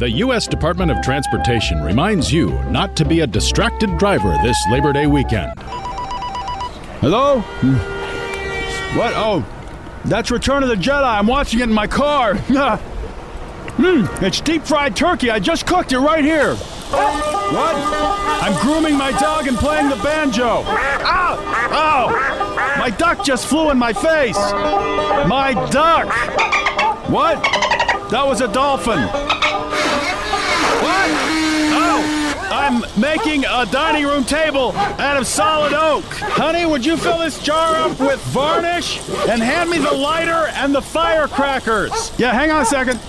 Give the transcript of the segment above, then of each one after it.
The U.S. Department of Transportation reminds you not to be a distracted driver this Labor Day weekend. Hello? What? Oh, that's Return of the Jedi. I'm watching it in my car. Mmm, it's deep fried turkey. I just cooked it right here. What? I'm grooming my dog and playing the banjo. Ow! Ow! My duck just flew in my face. My duck! What? That was a dolphin. What? Oh! I'm making a dining room table out of solid oak. Honey, would you fill this jar up with varnish and hand me the lighter and the firecrackers? Yeah, hang on a second.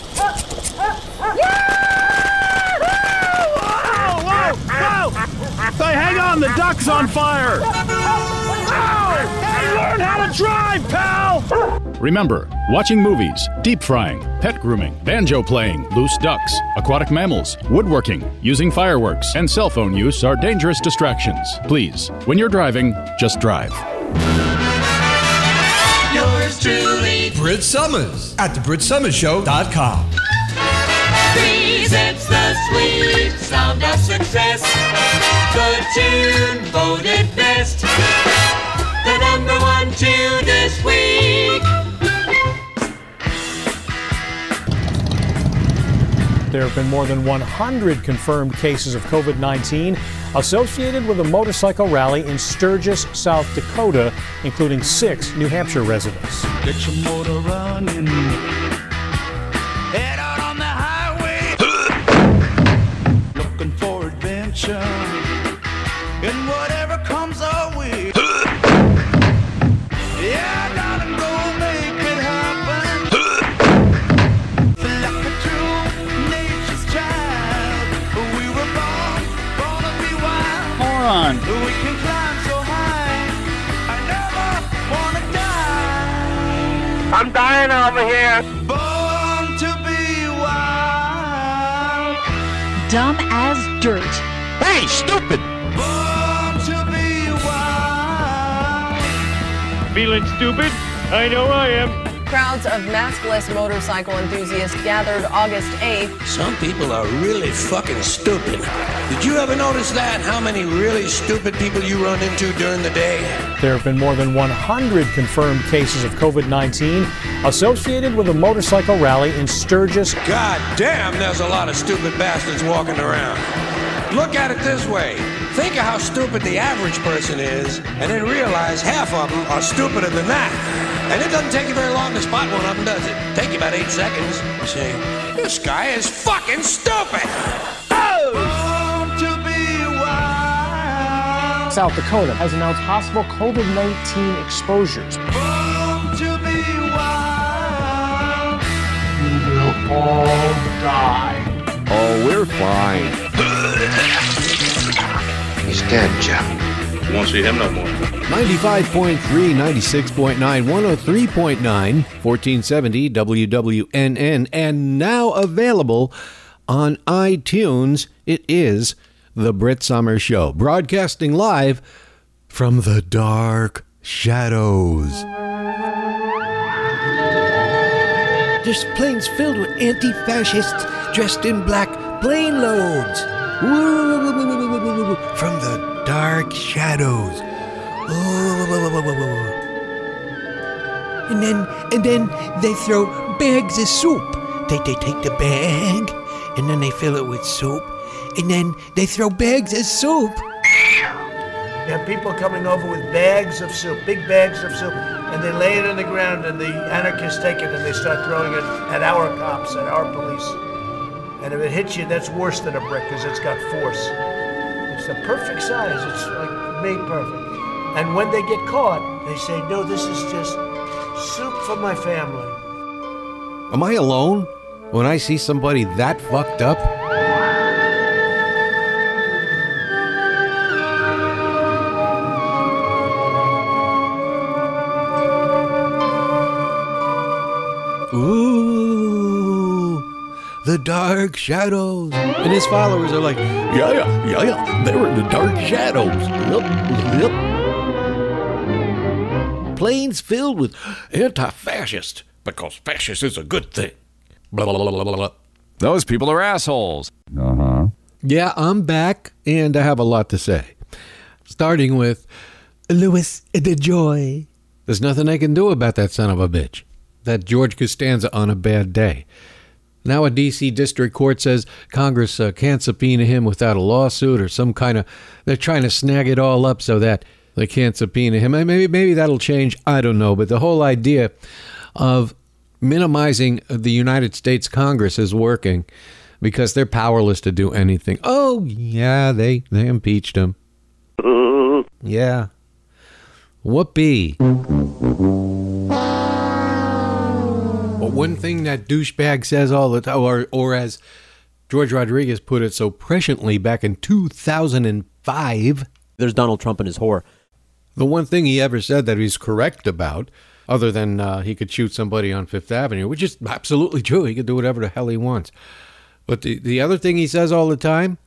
Hey, hang on, the duck's on fire! Ow! Hey, learn how to drive, pal! Remember, watching movies, deep frying, pet grooming, banjo playing, loose ducks, aquatic mammals, woodworking, using fireworks, and cell phone use are dangerous distractions. Please, when you're driving, just drive. Yours truly, Brit Somers at thebritSomersShow.com. presents the sweet sound of success. The tune voted best. The number one tune this week. There have been more than 100 confirmed cases of COVID 19 associated with a motorcycle rally in Sturgis, South Dakota, including six New Hampshire residents. Get your motor running. Head out on the highway. Looking for adventure. Dirt. Hey, stupid! Born to be wild. Feeling stupid? I know I am. Crowds of maskless motorcycle enthusiasts gathered August 8th. Some people are really fucking stupid. Did you ever notice that? How many really stupid people you run into during the day? There have been more than 100 confirmed cases of COVID 19 associated with a motorcycle rally in Sturgis. God damn, there's a lot of stupid bastards walking around. Look at it this way. Think of how stupid the average person is, and then realize half of them are stupider than that. And it doesn't take you very long to spot one of them, does it? Take you about eight seconds. You say, this guy is fucking stupid. Born to be wild. South Dakota has announced possible COVID 19 exposures. Born to be wild. Oh, we're fine. He's dead, Jeff. Won't see him no more. 95.3, 96.9, 103.9, 1470 WWNN, and now available on iTunes. It is The Brit Somers Show, broadcasting live from the dark shadows. There's planes filled with anti fascists dressed in black plane loads. From the dark shadows. And then and then they throw bags of soup. They, they take the bag and then they fill it with soup. And then they throw bags of soup. You have people coming over with bags of soup, big bags of soup, and they lay it on the ground, and the anarchists take it and they start throwing it at our cops, at our police. And if it hits you, that's worse than a brick because it's got force. It's the perfect size. It's like made perfect. And when they get caught, they say, "No, this is just soup for my family." Am I alone when I see somebody that fucked up? Dark shadows. And his followers are like, yeah, yeah, yeah, yeah. They're in the dark shadows. Yep, yep. Planes filled with anti fascist because fascist is a good thing. Blah, blah, blah, blah, blah. Those people are assholes. Uh huh. Yeah, I'm back, and I have a lot to say. Starting with Louis DeJoy. There's nothing I can do about that son of a bitch. That George Costanza on a bad day. Now a D.C. District Court says Congress uh, can't subpoena him without a lawsuit or some kind of. They're trying to snag it all up so that they can't subpoena him. Maybe maybe that'll change. I don't know. But the whole idea of minimizing the United States Congress is working because they're powerless to do anything. Oh yeah, they they impeached him. Yeah. Whoopee. But one thing that douchebag says all the time, or, or as George Rodriguez put it so presciently back in 2005, there's Donald Trump and his whore. The one thing he ever said that he's correct about, other than uh, he could shoot somebody on Fifth Avenue, which is absolutely true. He could do whatever the hell he wants. But the, the other thing he says all the time,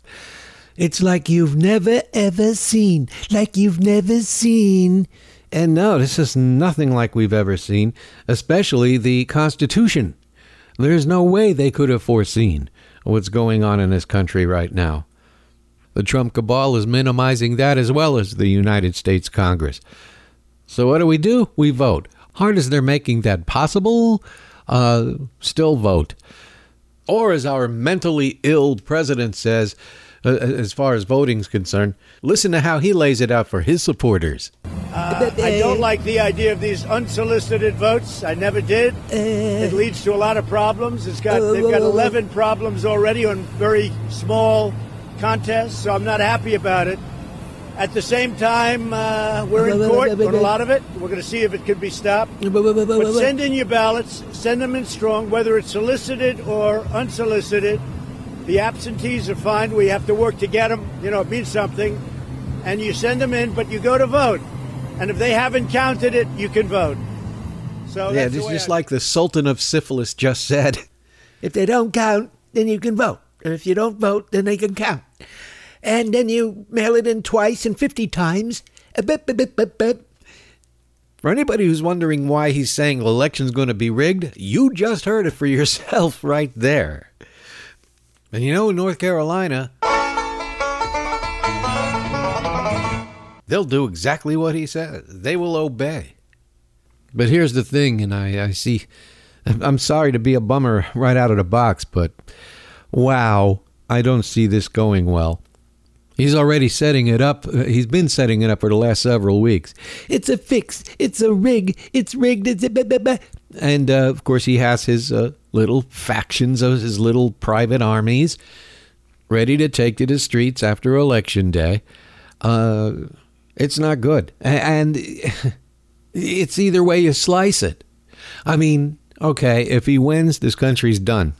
it's like you've never ever seen, like you've never seen. And no, this is nothing like we've ever seen, especially the Constitution. There's no way they could have foreseen what's going on in this country right now. The Trump cabal is minimizing that as well as the United States Congress. So what do we do? We vote. Hard as they're making that possible, uh, still vote. Or as our mentally ill president says, as far as voting's concerned, listen to how he lays it out for his supporters. Uh, I don't like the idea of these unsolicited votes. I never did. It leads to a lot of problems. It's got they've got 11 problems already on very small contests, so I'm not happy about it. At the same time, uh, we're in court on a lot of it. We're going to see if it can be stopped. But send in your ballots. Send them in strong, whether it's solicited or unsolicited. The absentees are fine. We have to work to get them. You know, it means something. And you send them in, but you go to vote. And if they haven't counted it, you can vote. So yeah, just, just I- like the Sultan of Syphilis just said. If they don't count, then you can vote. And if you don't vote, then they can count. And then you mail it in twice and 50 times. Uh, bip, bip, bip. For anybody who's wondering why he's saying the election's going to be rigged, you just heard it for yourself right there. And you know, in North Carolina, they'll do exactly what he says. They will obey. But here's the thing, and I, I see, I'm sorry to be a bummer right out of the box, but wow, I don't see this going well. He's already setting it up. uh, He's been setting it up for the last several weeks. It's a fix. It's a rig. It's rigged. It's. And uh, of course, he has his uh, little factions of his little private armies ready to take to the streets after election day. Uh, it's not good. And it's either way you slice it. I mean, okay, if he wins, this country's done.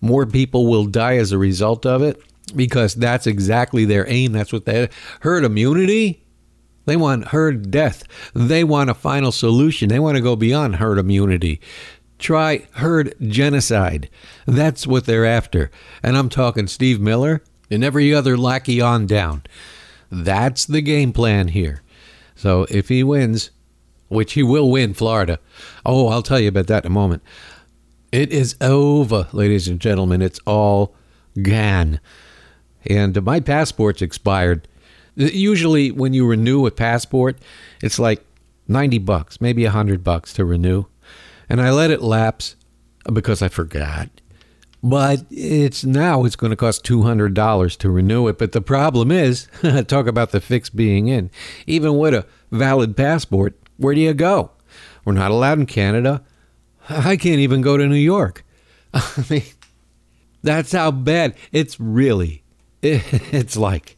More people will die as a result of it because that's exactly their aim. That's what they herd immunity. They want herd death. They want a final solution. They want to go beyond herd immunity. Try herd genocide. That's what they're after. And I'm talking Steve Miller and every other lackey on down. That's the game plan here. So if he wins, which he will win Florida, oh, I'll tell you about that in a moment. It is over, ladies and gentlemen. It's all gone. And my passport's expired. Usually, when you renew a passport, it's like 90 bucks, maybe 100 bucks to renew. And I let it lapse because I forgot. But it's now it's going to cost $200 to renew it. But the problem is, talk about the fix being in. Even with a valid passport, where do you go? We're not allowed in Canada. I can't even go to New York. I mean, that's how bad it's really. It's like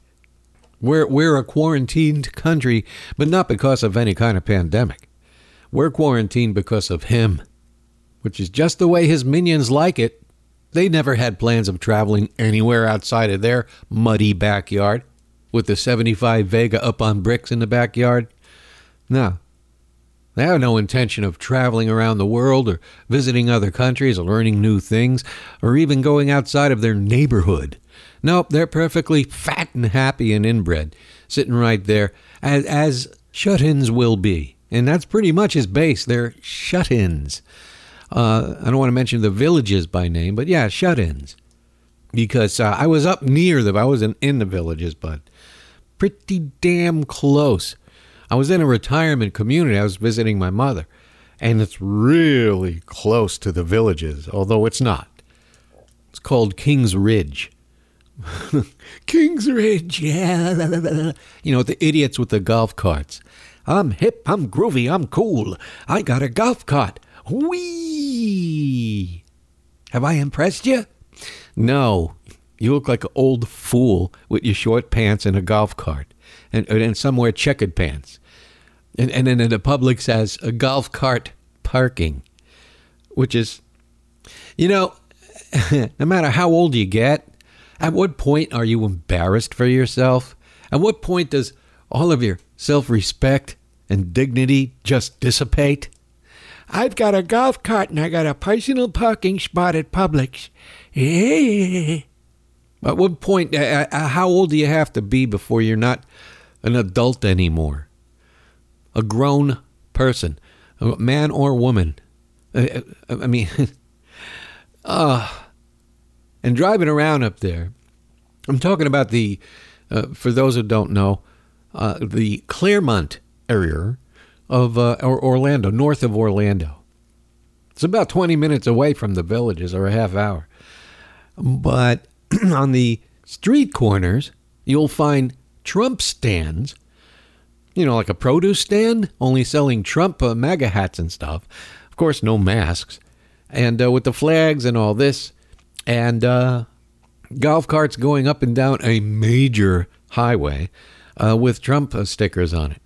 we're we're a quarantined country, but not because of any kind of pandemic. We're quarantined because of him, which is just the way his minions like it. They never had plans of traveling anywhere outside of their muddy backyard with the 75 Vega up on bricks in the backyard. No. They have no intention of traveling around the world or visiting other countries or learning new things or even going outside of their neighborhood. Nope, they're perfectly fat and happy and inbred, sitting right there, as, as shut ins will be. And that's pretty much his base. They're shut ins. Uh, I don't want to mention the villages by name, but yeah, shut ins. because uh, I was up near them. I wasn't in the villages, but pretty damn close. I was in a retirement community. I was visiting my mother, and it's really close to the villages, although it's not. It's called Kings Ridge. Kings Ridge, yeah. You know, the idiots with the golf carts. I'm hip, I'm groovy, I'm cool. I got a golf cart. Whee! Have I impressed you? No. You look like an old fool with your short pants and a golf cart, and, and somewhere checkered pants. And, and then the public says a golf cart parking, which is, you know, no matter how old you get, at what point are you embarrassed for yourself? At what point does all of your self respect and dignity just dissipate? I've got a golf cart and I got a personal parking spot at Publix. At what point, uh, uh, how old do you have to be before you're not an adult anymore? A grown person, a man or woman. Uh, I mean, uh, and driving around up there, I'm talking about the, uh, for those who don't know, uh, the Clermont area of uh, or Orlando, north of Orlando. It's about 20 minutes away from the villages or a half hour. But on the street corners, you'll find Trump stands, you know, like a produce stand, only selling Trump uh, MAGA hats and stuff. Of course, no masks. And uh, with the flags and all this, and uh, golf carts going up and down a major highway uh, with Trump uh, stickers on it.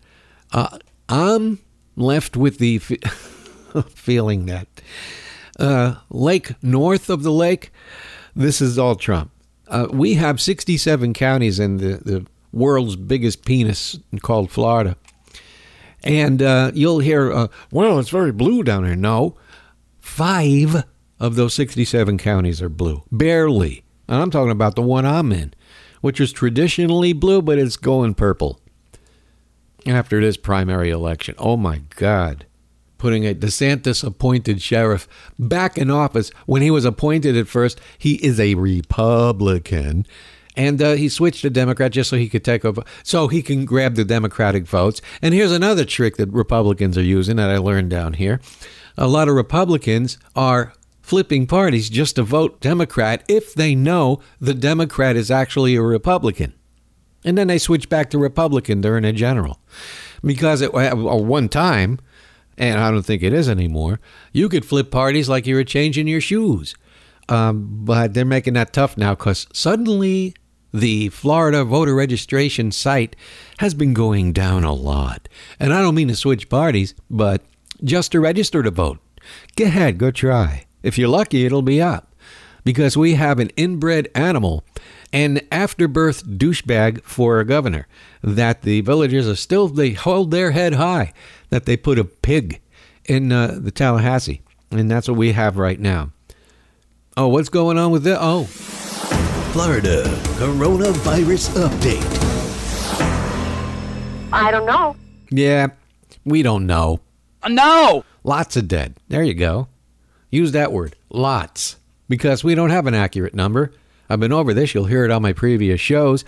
Uh, I'm left with the feeling that uh, lake north of the lake, this is all Trump. Uh, we have 67 counties in the, the world's biggest penis called Florida. And uh, you'll hear, well, it's very blue down here. No, five of those 67 counties are blue. Barely. And I'm talking about the one I'm in, which is traditionally blue, but it's going purple after this primary election. Oh my God. Putting a DeSantis appointed sheriff back in office when he was appointed at first, he is a Republican. And uh, he switched to Democrat just so he could take over, so he can grab the Democratic votes. And here's another trick that Republicans are using that I learned down here. A lot of Republicans are flipping parties just to vote Democrat if they know the Democrat is actually a Republican. And then they switch back to Republican during a general. Because at one time, and I don't think it is anymore, you could flip parties like you were changing your shoes. Um, but they're making that tough now because suddenly the Florida voter registration site has been going down a lot. And I don't mean to switch parties, but just to register to vote. Go ahead, go try. If you're lucky, it'll be up. Because we have an inbred animal, an afterbirth douchebag for a governor, that the villagers are still, they hold their head high, that they put a pig in uh, the Tallahassee. And that's what we have right now. Oh, what's going on with it? Oh. Florida coronavirus update. I don't know. Yeah, we don't know. No! Lots of dead. There you go. Use that word. Lots. Because we don't have an accurate number. I've been over this. You'll hear it on my previous shows.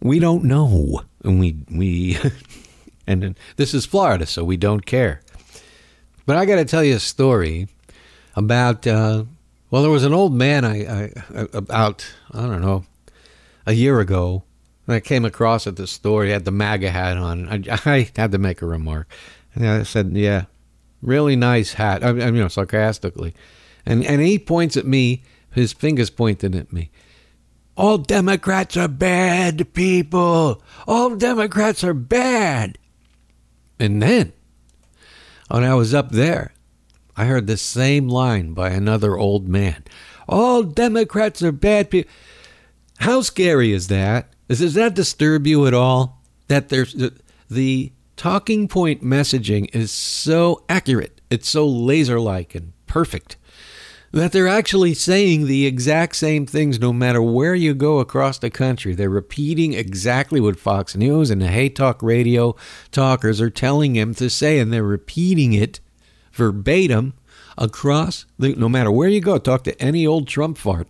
We don't know. And we, we, and this is Florida, so we don't care. But I got to tell you a story about, uh, well, there was an old man I, I, about, I don't know, a year ago. And I came across at the store. He had the MAGA hat on. I, I had to make a remark. And I said, yeah, really nice hat. I, I you know, sarcastically. And, and he points at me, his fingers pointing at me. All Democrats are bad people. All Democrats are bad. And then, when I was up there, I heard the same line by another old man. All Democrats are bad people. How scary is that? Does, does that disturb you at all? That there's the, the talking point messaging is so accurate, it's so laser like and perfect that they're actually saying the exact same things no matter where you go across the country. They're repeating exactly what Fox News and the Hey Talk radio talkers are telling them to say, and they're repeating it verbatim across the, no matter where you go. Talk to any old Trump fart,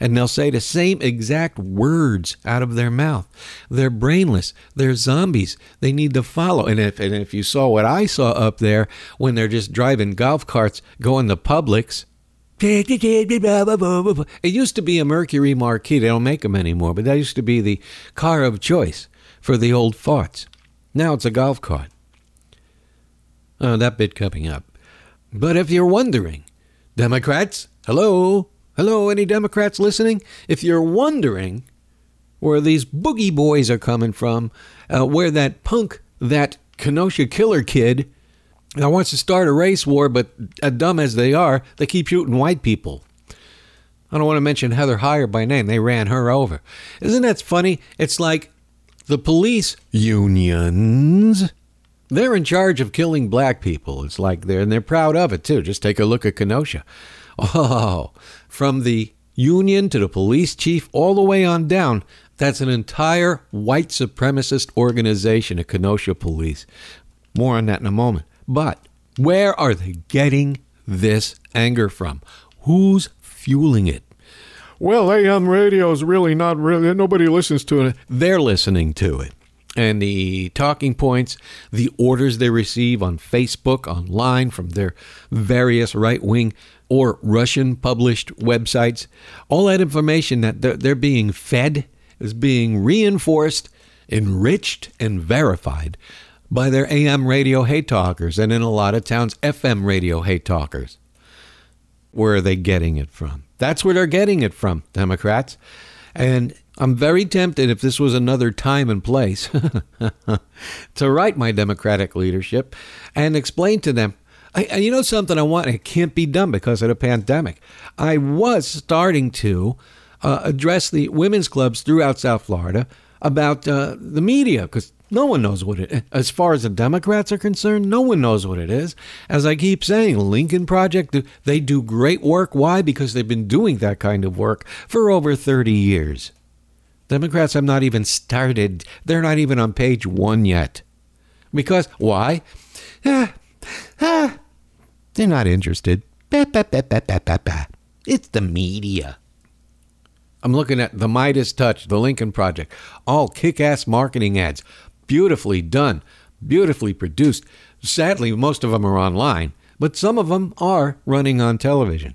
and they'll say the same exact words out of their mouth. They're brainless. They're zombies. They need to follow. And if and if you saw what I saw up there when they're just driving golf carts going to Publix, it used to be a Mercury Marquis. They don't make them anymore, but that used to be the car of choice for the old farts. Now it's a golf cart. Oh, that bit coming up. But if you're wondering, Democrats, hello, hello, any Democrats listening? If you're wondering where these boogie boys are coming from, uh, where that punk, that Kenosha killer kid, that wants to start a race war, but as dumb as they are, they keep shooting white people. I don't want to mention Heather Heyer by name. They ran her over. Isn't that funny? It's like the police unions. They're in charge of killing black people. It's like they're and they're proud of it too. Just take a look at Kenosha. Oh, from the union to the police chief all the way on down, that's an entire white supremacist organization, the Kenosha Police. More on that in a moment. But where are they getting this anger from? Who's fueling it? Well, AM radio is really not really, nobody listens to it. They're listening to it. And the talking points, the orders they receive on Facebook, online from their various right wing or Russian published websites, all that information that they're, being fed is being reinforced, enriched, and verified by their AM radio hate talkers, and in a lot of towns, FM radio hate talkers. Where are they getting it from? That's where they're getting it from, Democrats. And I'm very tempted, if this was another time and place, to write my Democratic leadership and explain to them. I, you know something I want? It can't be done because of the pandemic. I was starting to uh, address the women's clubs throughout South Florida about uh, the media because no one knows what it as far as the Democrats are concerned, no one knows what it is. As I keep saying, Lincoln Project, they do great work. Why? Because they've been doing that kind of work for over 30 years. Democrats have not even started. They're not even on page one yet. Because, why? Ah, ah, they're not interested. Bah, bah, bah. It's the media. I'm looking at the Midas Touch, the Lincoln Project, all kick ass marketing ads beautifully done, beautifully produced. Sadly, most of them are online, but some of them are running on television.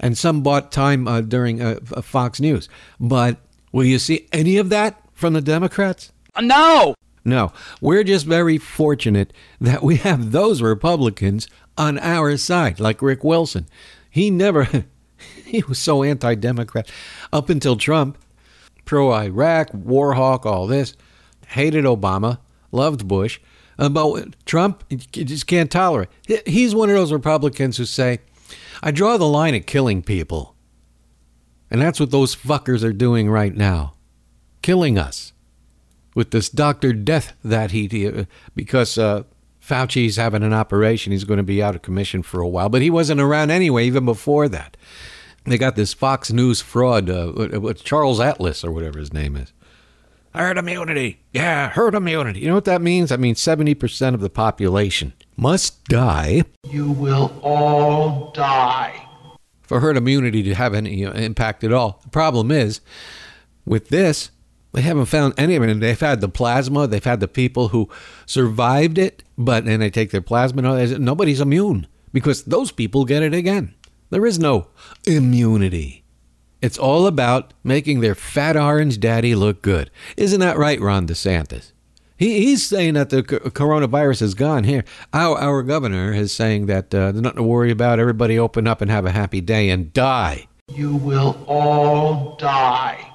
And some bought time uh, during uh, Fox News. But will you see any of that from the Democrats? Uh, no! No. We're just very fortunate that we have those Republicans on our side, like Rick Wilson. He never, he was so anti Democrat up until Trump, pro Iraq, war hawk, all this hated Obama, loved Bush, uh, but Trump you just can't tolerate. He's one of those Republicans who say, "I draw the line at killing people," and that's what those fuckers are doing right now, killing us with this Doctor Death that he uh, because. Uh, Fauci's having an operation. He's going to be out of commission for a while, but he wasn't around anyway, even before that. They got this Fox News fraud, uh, with Charles Atlas or whatever his name is. Herd immunity. Yeah, herd immunity. You know what that means? That means 70% of the population must die. You will all die. For herd immunity to have any uh, impact at all. The problem is, with this, they haven't found any of it. And they've had the plasma, they've had the people who survived it, but then they take their plasma. Nobody's immune because those people get it again. There is no immunity. It's all about making their fat orange daddy look good. Isn't that right, Ron DeSantis? He, he's saying that the coronavirus is gone here. Our, our governor is saying that uh, there's nothing to worry about. Everybody open up and have a happy day and die. You will all die.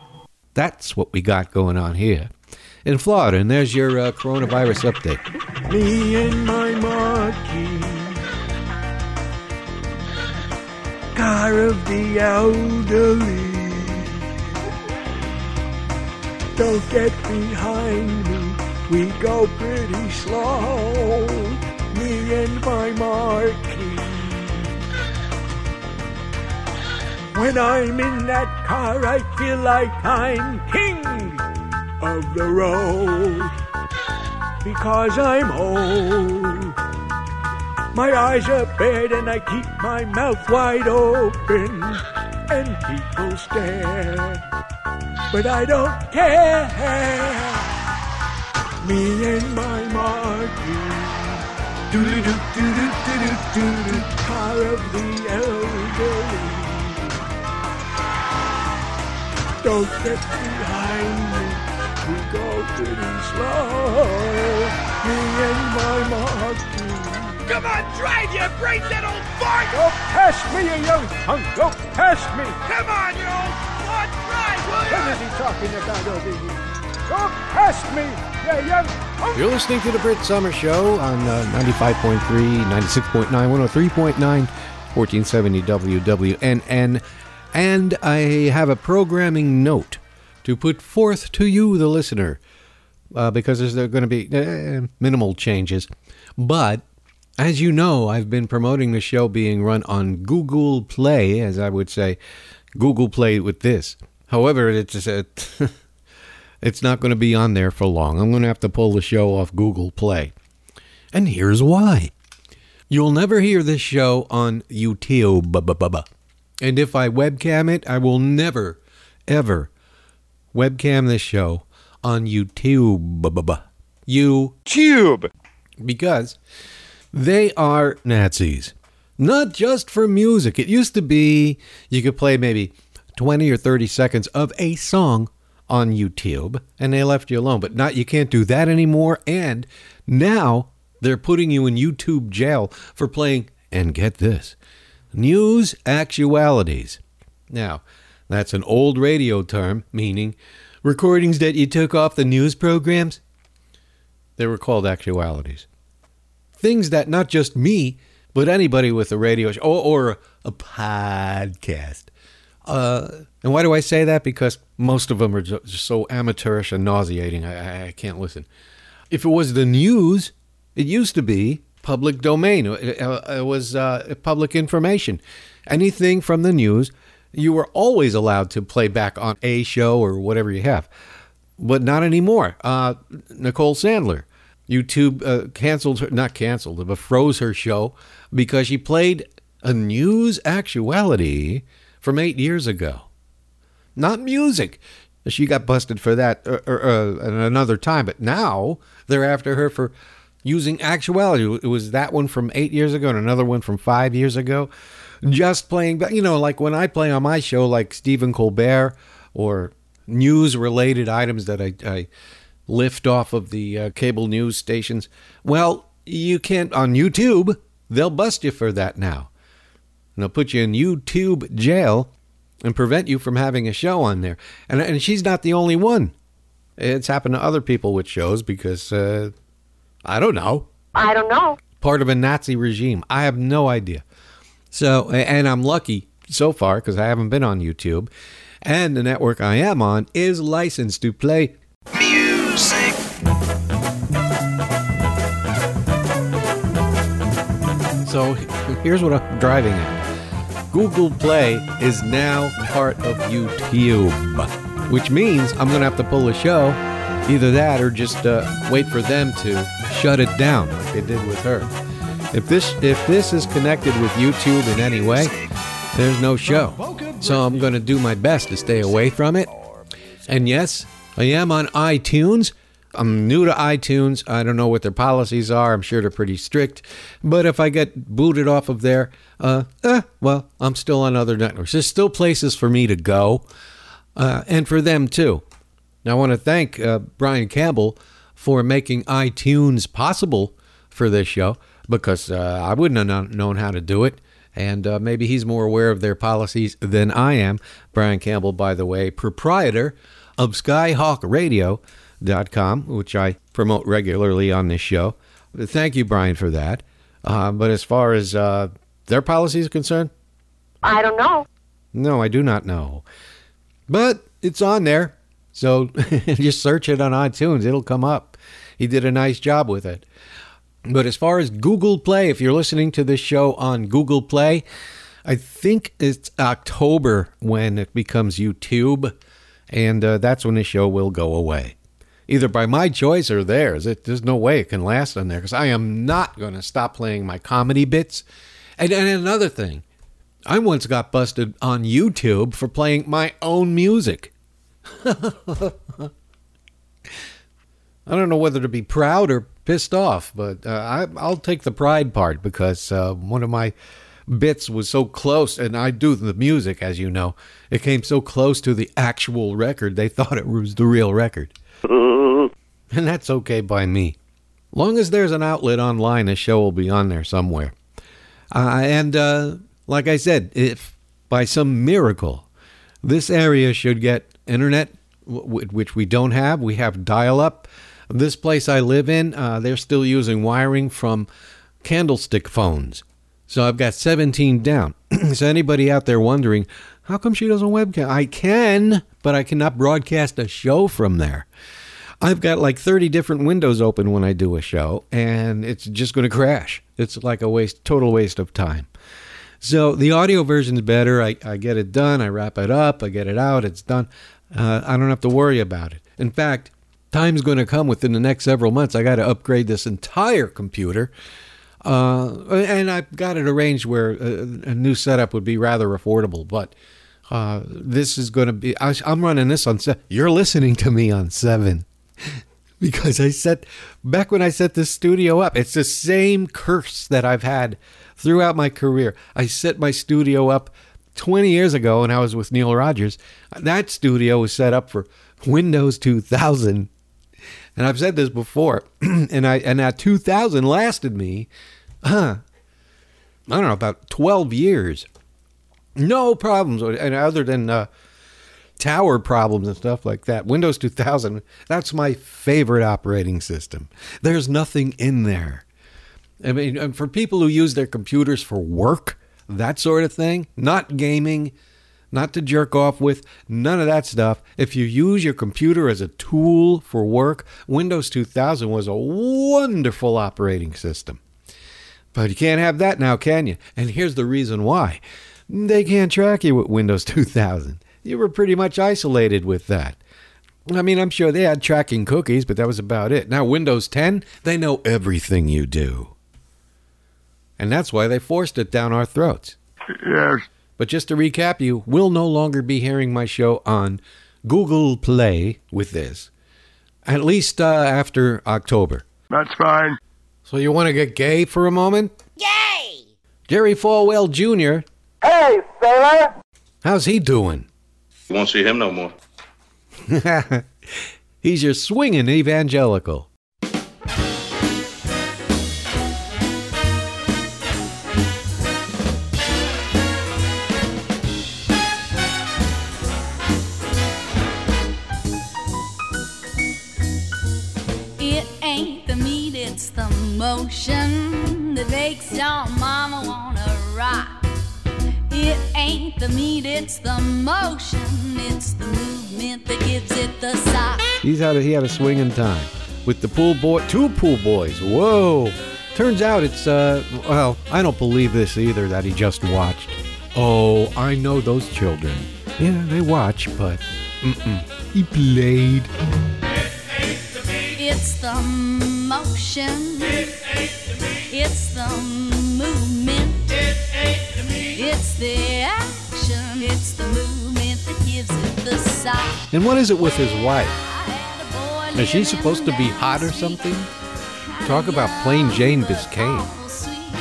That's what we got going on here in Florida. And there's your uh, coronavirus update. Me and my monkey. car of the elderly. Don't get behind me, we go pretty slow, me and my Marquis. When I'm in that car, I feel like I'm king of the road because I'm old. My eyes are bad and I keep my mouth wide open. and people stare. But I don't care. Me and my Margie. Doodly doo doo doo doo doo doo car of the elderly. Don't get behind me, we go pretty slow. Me and my Margie. Come on, drive, you great little fart! Don't pass me, you young punk! Don't pass me! Come on, you old fart, drive, will What is he talking about over here? Don't me, young punk! You're listening to the Brit Somers Show on uh, 95.3, 96.9, 103.9, 1470 WWNN. And I have a programming note to put forth to you, the listener, uh, because there's going to be uh, minimal changes. But as you know, I've been promoting the show being run on Google Play, as I would say, Google Play with this. However, it's a, it's not going to be on there for long. I'm going to have to pull the show off Google Play. And here's why. You'll never hear this show on YouTube. And if I webcam it, I will never, ever webcam this show on YouTube. YouTube. Because they are Nazis. Not just for music. It used to be you could play maybe 20 or 30 seconds of a song on YouTube and they left you alone. But not you can't do that anymore. And now they're putting you in YouTube jail for playing and get this. News actualities. Now, that's an old radio term meaning recordings that you took off the news programs. They were called actualities. Things that not just me, but anybody with a radio show or, or a podcast. Uh, and why do I say that? Because most of them are just so amateurish and nauseating. I, I can't listen. If it was the news, it used to be public domain. It, it was uh, public information. Anything from the news, you were always allowed to play back on a show or whatever you have. But not anymore. Uh, Nicole Sandler, YouTube uh, canceled her, not canceled, but froze her show because she played a news actuality from eight years ago. Not music. She got busted for that uh, uh, at another time, but now they're after her for using actuality. It was that one from eight years ago and another one from five years ago. Just playing, you know, like when I play on my show, like Stephen Colbert or news related items that I, I lift off of the uh, cable news stations. Well, you can't on YouTube. They'll bust you for that now. And they'll put you in YouTube jail and prevent you from having a show on there. And, and she's not the only one. It's happened to other people with shows because uh, I don't know. I don't know. Part of a Nazi regime. I have no idea. So, and I'm lucky so far because I haven't been on YouTube. And the network I am on is licensed to play music. So here's what I'm driving at. Google Play is now part of YouTube, which means I'm going to have to pull a show, either that or just uh, wait for them to shut it down like they did with her. If this if this is connected with YouTube in any way, there's no show. So I'm going to do my best to stay away from it. And yes, I am on iTunes. I'm new to iTunes. I don't know what their policies are. I'm sure they're pretty strict. But if I get booted off of there, uh, eh, well, I'm still on other networks. There's still places for me to go, uh, and for them too. Now, I want to thank uh, Brian Campbell for making iTunes possible for this show because uh, I wouldn't have known how to do it. And uh, maybe he's more aware of their policies than I am. Brian Campbell, by the way, proprietor of SkyhawkRadio.com, which I promote regularly on this show. Thank you, Brian, for that. Uh, but as far as uh, their policies are concerned, I don't know. No, I do not know. But it's on there. So just search it on iTunes, it'll come up. He did a nice job with it. But as far as Google Play, if you're listening to this show on Google Play, I think it's October when it becomes YouTube, and uh, that's when the show will go away. Either by my choice or theirs. It, there's no way it can last on there because I am not going to stop playing my comedy bits. And, and another thing, I once got busted on YouTube for playing my own music. I don't know whether to be proud or pissed off, but uh, I, I'll take the pride part because uh, one of my bits was so close, and I do the music, as you know. It came so close to the actual record, they thought it was the real record. and that's okay by me. Long as there's an outlet online, a show will be on there somewhere. Uh, and uh, like I said, if by some miracle this area should get internet, w- which we don't have, we have dial up. This place I live in, uh, they're still using wiring from candlestick phones. So I've got 17 down. so anybody out there wondering, how come she doesn't webcam? I can, but I cannot broadcast a show from there. I've got like 30 different windows open when I do a show, and it's just going to crash. It's like a waste, total waste of time. So the audio version's better. I, I get it done. I wrap it up. I get it out. It's done. Uh, I don't have to worry about it. In fact, time's going to come within the next several months. I got to upgrade this entire computer. Uh, and I've got it arranged where a, a new setup would be rather affordable. But uh, this is going to be, I, I'm running this on, se- you're listening to me on seven. because I set, back when I set this studio up, it's the same curse that I've had throughout my career. I set my studio up 20 years ago when I was with Neil Rogers. That studio was set up for Windows 2000 and I've said this before, and I and that 2000 lasted me, huh, I don't know, about 12 years. No problems, and other than uh, tower problems and stuff like that. Windows 2000, that's my favorite operating system. There's nothing in there. I mean, for people who use their computers for work, that sort of thing, not gaming, not to jerk off with, none of that stuff. If you use your computer as a tool for work, Windows 2000 was a wonderful operating system. But you can't have that now, can you? And here's the reason why they can't track you with Windows 2000. You were pretty much isolated with that. I mean, I'm sure they had tracking cookies, but that was about it. Now, Windows 10, they know everything you do. And that's why they forced it down our throats. Yes. But just to recap, you will no longer be hearing my show on Google Play with this, at least uh, after October. That's fine. So you want to get gay for a moment? Gay! Jerry Falwell Jr. Hey, sailor! How's he doing? You won't see him no more. He's your swinging evangelical. It's the motion that makes your mama wanna rock. It ain't the meat, it's the motion, it's the movement that gives it the sock. He's had a, he had a swinging time with the pool boy, two pool boys. Whoa! Turns out it's uh well, I don't believe this either that he just watched. Oh, I know those children. Yeah, they watch, but mm-mm. he played. It ain't the meat. It's the motion, it's the movement, it's the action, it's the movement that gives it the sock. And what is it with his wife? Is she supposed to be hot or something? Talk about plain Jane Biscayne.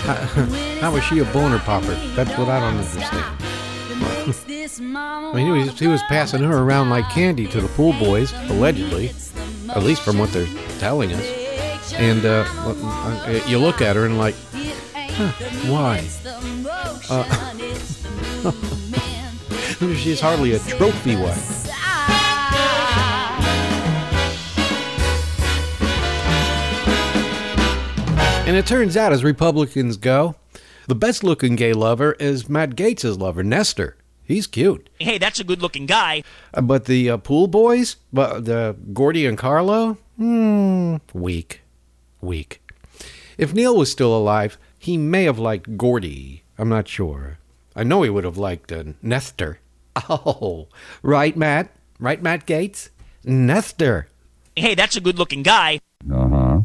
How, how is she a boner popper? That's what I don't understand. I mean, he was, he was passing her around like candy to the pool boys, allegedly, at least from what they're telling us. And uh, uh, you look at her and like, huh, why? Uh, she's hardly a trophy wife. And it turns out, as Republicans go, the best looking gay lover is Matt Gaetz' lover, Nestor. He's cute. Hey, that's a good looking guy. Uh, but the uh, pool boys, but the Gordy and Carlo, hmm, weak, weak. If Neil was still alive, he may have liked Gordy. I'm not sure. I know he would have liked uh, Nestor. Oh, right, Matt. Right, Matt Gaetz. Nestor. Hey, that's a good looking guy. Uh huh.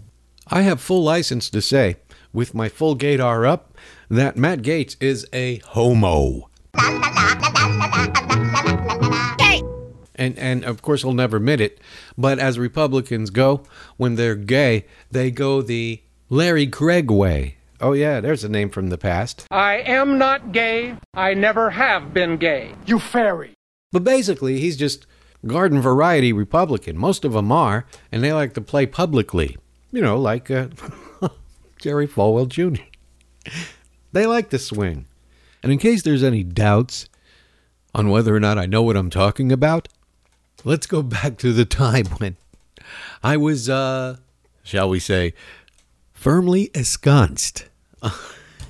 I have full license to say, with my full gaydar up, that Matt Gaetz is a homo. And and of course he'll never admit it, but as Republicans go, when they're gay, they go the Larry Craig way. Oh yeah, there's a name from the past. I am not gay. I never have been gay. You fairy. But basically, he's just garden variety Republican. Most of them are, and they like to play publicly. You know, like uh, Jerry Falwell Jr. They like to swing. And in case there's any doubts on whether or not I know what I'm talking about, let's go back to the time when I was, uh, shall we say, firmly ensconced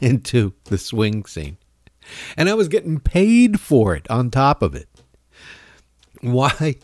into the swing scene. And I was getting paid for it on top of it. Why?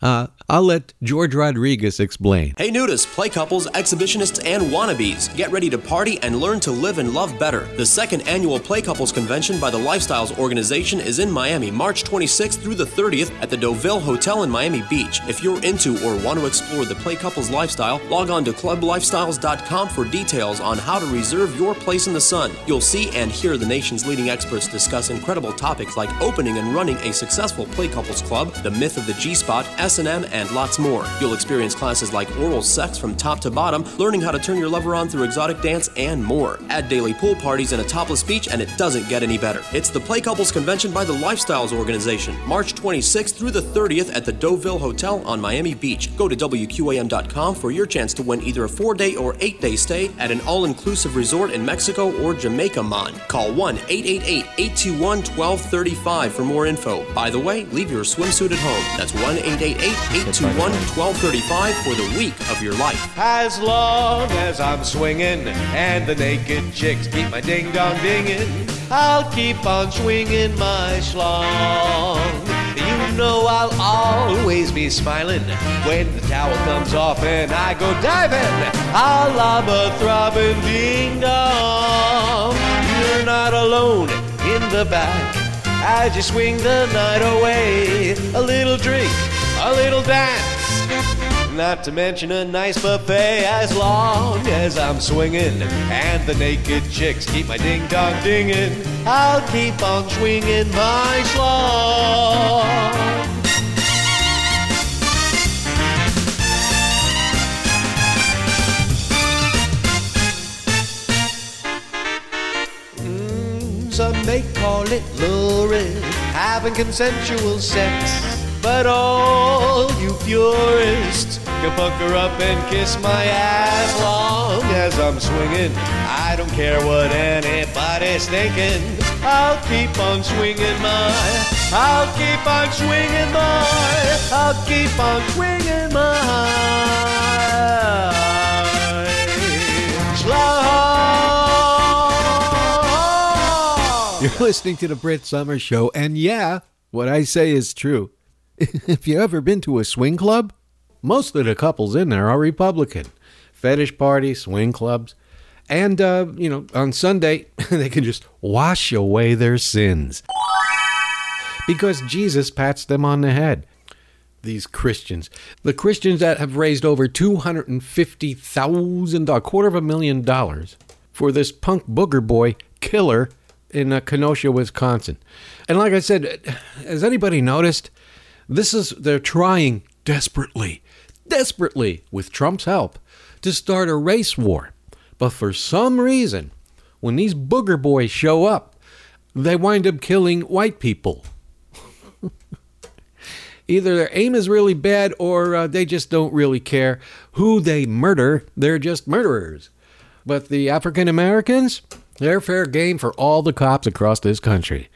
Uh, I'll let George Rodriguez explain. Hey nudists, play couples, exhibitionists, and wannabes. Get ready to party and learn to live and love better. The second annual Play Couples Convention by the Lifestyles Organization is in Miami, March 26th through the 30th at the Deauville Hotel in Miami Beach. If you're into or want to explore the Play Couples lifestyle, log on to clublifestyles.com for details on how to reserve your place in the sun. You'll see and hear the nation's leading experts discuss incredible topics like opening and running a successful Play Couples club, the myth of the G-spot, S&M, and lots more. You'll experience classes like oral sex from top to bottom, learning how to turn your lover on through exotic dance, and more. Add daily pool parties and a topless beach, and it doesn't get any better. It's the Play Couples Convention by the Lifestyles Organization, March 26th through the 30th at the Deauville Hotel on Miami Beach. Go to WQAM.com for your chance to win either a four day or eight day stay at an all inclusive resort in Mexico or Jamaica, Mon. Call 1 888 821 1235 for more info. By the way, leave your swimsuit at home. That's 1 888 821 1235 for the week of your life. As long as I'm swinging and the naked chicks keep my ding dong dinging, I'll keep on swinging my schlong. You know I'll always be smiling when the towel comes off and I go diving. I'll lob a throbbing ding dong. You're not alone in the back as you swing the night away. A little drink, a little dance. Not to mention a nice buffet as long as I'm swinging and the naked chicks keep my ding dong dinging. I'll keep on swinging my schlong. Mm, Some may call it lurid, having consensual sex. But all you purists can pucker up and kiss my ass long as I'm swinging. I don't care what anybody's thinking. I'll keep on swinging my. I'll keep on swinging my. I'll keep on swinging my. You're listening to the Brit Somers Show, and yeah, what I say is true. if you ever been to a swing club, most of the couples in there are Republican. Fetish parties, swing clubs, and uh, you know, on Sunday they can just wash away their sins because Jesus pats them on the head. These Christians, the Christians that have raised over two hundred and fifty thousand, a quarter of a million dollars for this punk booger boy killer in uh, Kenosha, Wisconsin. And like I said, has anybody noticed? This is they're trying desperately, desperately with Trump's help to start a race war. But for some reason, when these booger boys show up, they wind up killing white people. Either their aim is really bad or uh, they just don't really care who they murder. They're just murderers. But the African Americans, they're fair game for all the cops across this country.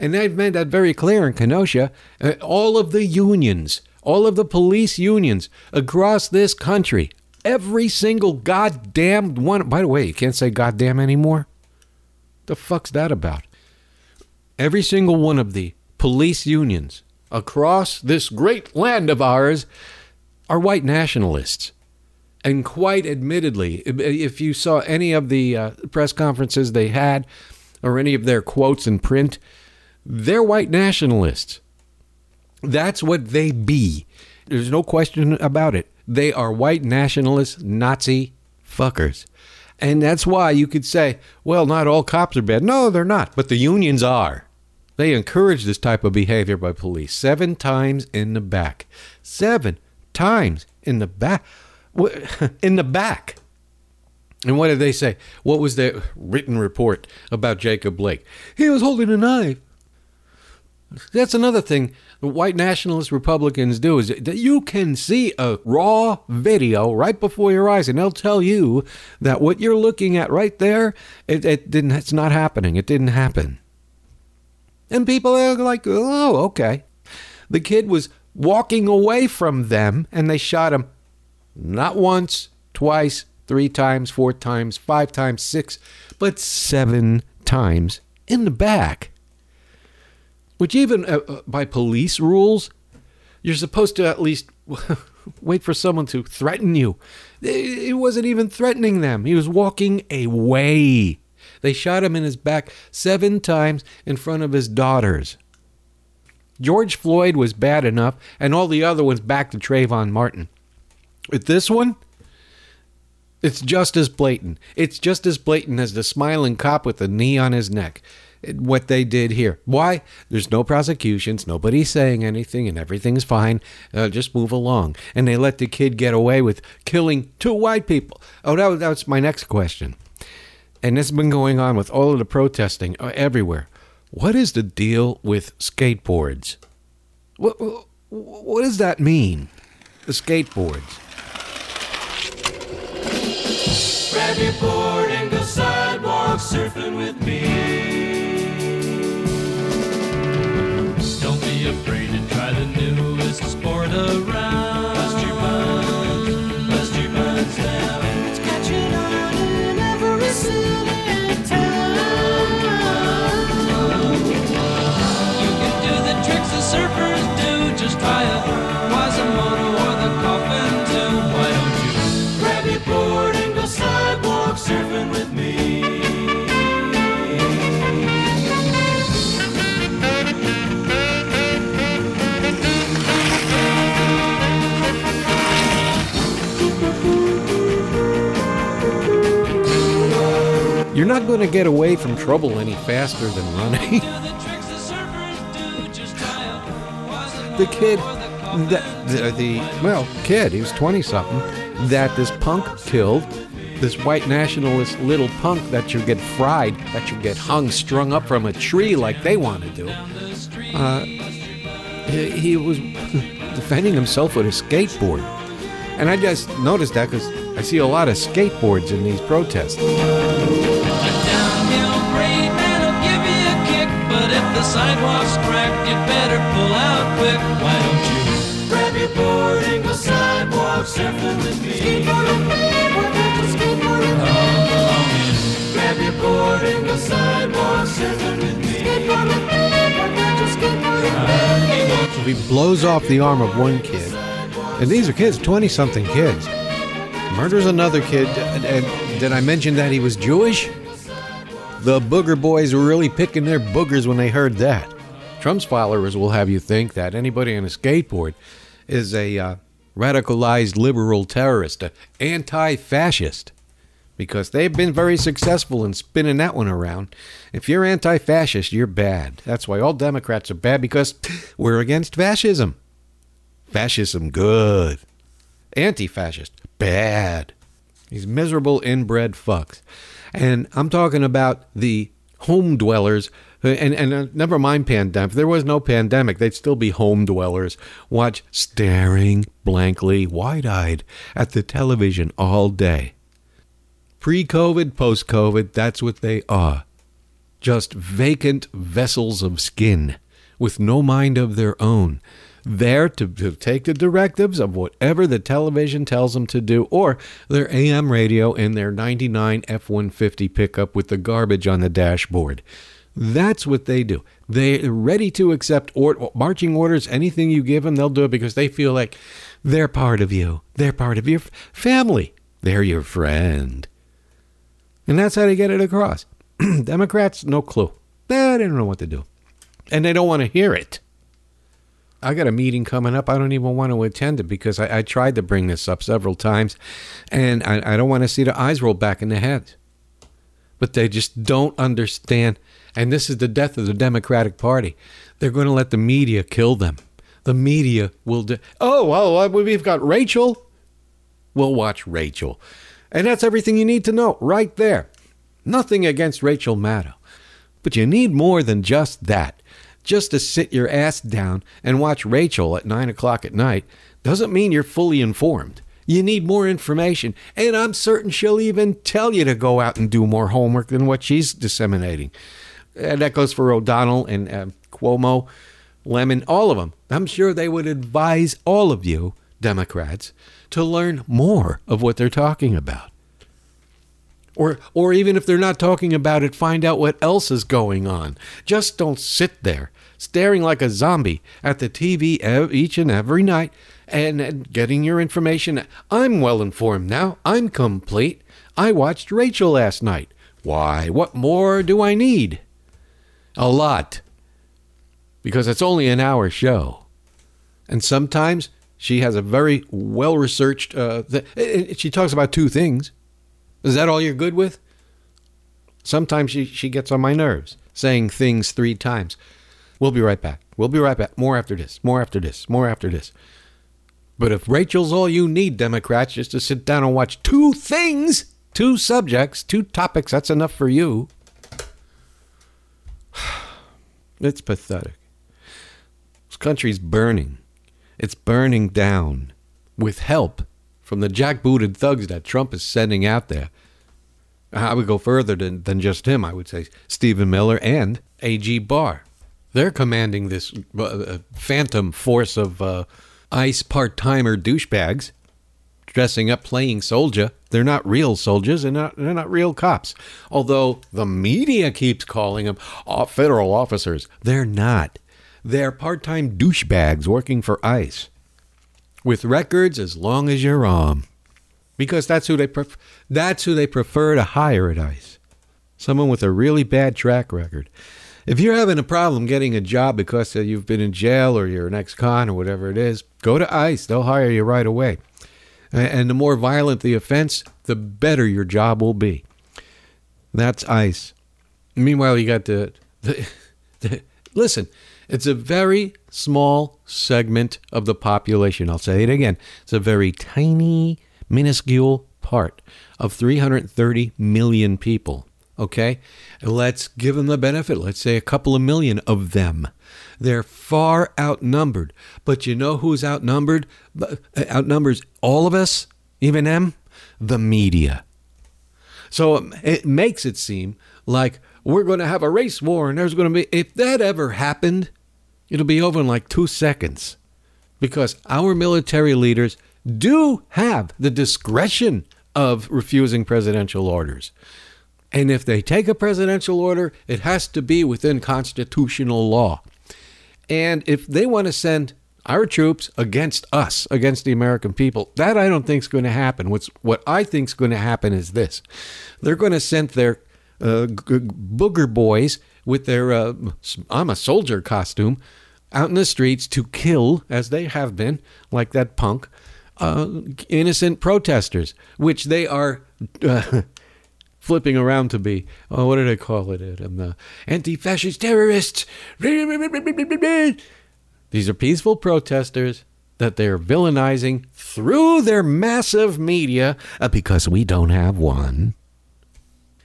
And they've made that very clear in Kenosha. Uh, all of the unions, all of the police unions across this country, every single goddamn one. By the way, you can't say goddamn anymore. The fuck's that about? Every single one of the police unions across this great land of ours are white nationalists. And quite admittedly, if you saw any of the uh, press conferences they had or any of their quotes in print, they're white nationalists. That's what they be. There's no question about it. They are white nationalist Nazi fuckers. And that's why you could say, well, not all cops are bad. No, they're not, but the unions are. They encourage this type of behavior by police. Seven times in the back. Seven times in the back. In the back. And what did they say? What was their written report about Jacob Blake? He was holding a knife. That's another thing the white nationalist Republicans do is that you can see a raw video right before your eyes, and they'll tell you that what you're looking at right there, it, it didn't. It's not happening. It didn't happen. And people are like, oh, okay. The kid was walking away from them, and they shot him not once, twice, three times, four times, five times, six, but seven times in the back. Which, even uh, uh, by police rules, you're supposed to at least wait for someone to threaten you. It wasn't even threatening them, he was walking away. They shot him in his back seven times in front of his daughters. George Floyd was bad enough, and all the other ones back to Trayvon Martin. With this one, it's just as blatant. It's just as blatant as the smiling cop with the knee on his neck. What they did here. Why? There's no prosecutions, nobody's saying anything, and everything's fine. Uh, just move along. And they let the kid get away with killing two white people. Oh, that, was- my next question. And this has been going on with all of the protesting uh, everywhere. What is the deal with skateboards? What, what, what does that mean? The skateboards. Grab your board and go sidewalk surfing with me. Afraid to try the newest sport around. Bust your buns, bust your buns down. It's catching on in every city and town. You can do the tricks the surfers do. Just try a not going to get away from trouble any faster than running. the kid, that, the, the well, kid, he was 20 something, that this punk killed, this white nationalist little punk that should get fried, that should get hung, strung up from a tree like they want to do. Uh, he, he was defending himself with a skateboard. And I just noticed that because I see a lot of skateboards in these protests. Sidewalk's cracked, you better pull out quick. Why don't you grab your board and go sidewalk surfing with me? Come along and grab your board and go sidewalk surfing with me. So he blows off the arm of one kid, and these are kids, 20 something kids. Murders another kid, and, and did I mention that he was Jewish? The booger boys were really picking their boogers when they heard that. Trump's followers will have you think that anybody on a skateboard is a uh, radicalized liberal terrorist, an anti fascist, because they've been very successful in spinning that one around. If you're anti fascist, you're bad. That's why all Democrats are bad, because we're against fascism. Fascism, good. Anti fascist, bad. These miserable inbred fucks. And I'm talking about the home dwellers. And, and uh, never mind pandemic. There was no pandemic, they'd still be home dwellers. Watch staring blankly, wide eyed at the television all day. Pre COVID, post COVID, that's what they are. Just vacant vessels of skin with no mind of their own. There to, to take the directives of whatever the television tells them to do, or their AM radio and their 99 F 150 pickup with the garbage on the dashboard. That's what they do. They're ready to accept or- marching orders. Anything you give them, they'll do it because they feel like they're part of you. They're part of your family. They're your friend. And that's how they get it across. Democrats, no clue. They don't know what to do. And they don't want to hear it. I got a meeting coming up. I don't even want to attend it because I, I tried to bring this up several times and I, I don't want to see the eyes roll back in the head. But they just don't understand And this is the death of the Democratic Party. They're going to let the media kill them. The media will do. Oh, well, uh, we've got Rachel. We'll watch Rachel. And that's everything you need to know right there. Nothing against Rachel Maddow. But you need more than just that. Just to sit your ass down and watch Rachel at 9 o'clock at night doesn't mean you're fully informed. You need more information. And I'm certain she'll even tell you to go out and do more homework than what she's disseminating. And that goes for O'Donnell and uh, Cuomo, Lemon, all of them. I'm sure they would advise all of you, Democrats, to learn more of what they're talking about. Or, or even if they're not talking about it, find out what else is going on. Just don't sit there staring like a zombie at the TV each and every night and, and getting your information. I'm well informed now. I'm complete. I watched Rachel last night. Why, what more do I need? A lot. Because it's only an hour show. And sometimes she has a very well researched, uh, th- she talks about two things. Is that all you're good with? Sometimes she, she gets on my nerves, saying things three times. We'll be right back. We'll be right back. More after this. More after this. More after this. But if Rachel's all you need, Democrats, just to sit down and watch two things, two subjects, two topics, that's enough for you. It's pathetic. This country's burning. It's burning down with help from the jackbooted thugs that Trump is sending out there. I would go further than, than just him. I would say Stephen Miller and A.G. Barr. They're commanding this uh, uh, phantom force of uh, ICE part timer douchebags dressing up playing soldier. They're not real soldiers and not, they're not real cops. Although the media keeps calling them uh, federal officers. They're not. They're part time douchebags working for ICE with records as long as your arm. Because that's who they pref- that's who they prefer to hire at ICE. Someone with a really bad track record. If you're having a problem getting a job because you've been in jail or you're an ex-con or whatever it is, go to ICE. They'll hire you right away. And the more violent the offense, the better your job will be. That's ICE. Meanwhile, you got the, the, the listen. It's a very small segment of the population. I'll say it again. It's a very tiny, minuscule part of 330 million people. Okay? Let's give them the benefit. Let's say a couple of million of them. They're far outnumbered. But you know who's outnumbered? Uh, Outnumbers all of us, even them? The media. So um, it makes it seem like we're going to have a race war and there's going to be, if that ever happened, it'll be over in like two seconds. Because our military leaders do have the discretion of refusing presidential orders. And if they take a presidential order, it has to be within constitutional law. And if they want to send our troops against us, against the American people, that I don't think is going to happen. What's what I think is going to happen is this: they're going to send their uh, g- booger boys with their uh, I'm a soldier costume out in the streets to kill, as they have been, like that punk, uh, innocent protesters, which they are. Uh, flipping around to be, oh, what did I call it? Um, uh, anti-fascist terrorists. These are peaceful protesters that they're villainizing through their massive media uh, because we don't have one.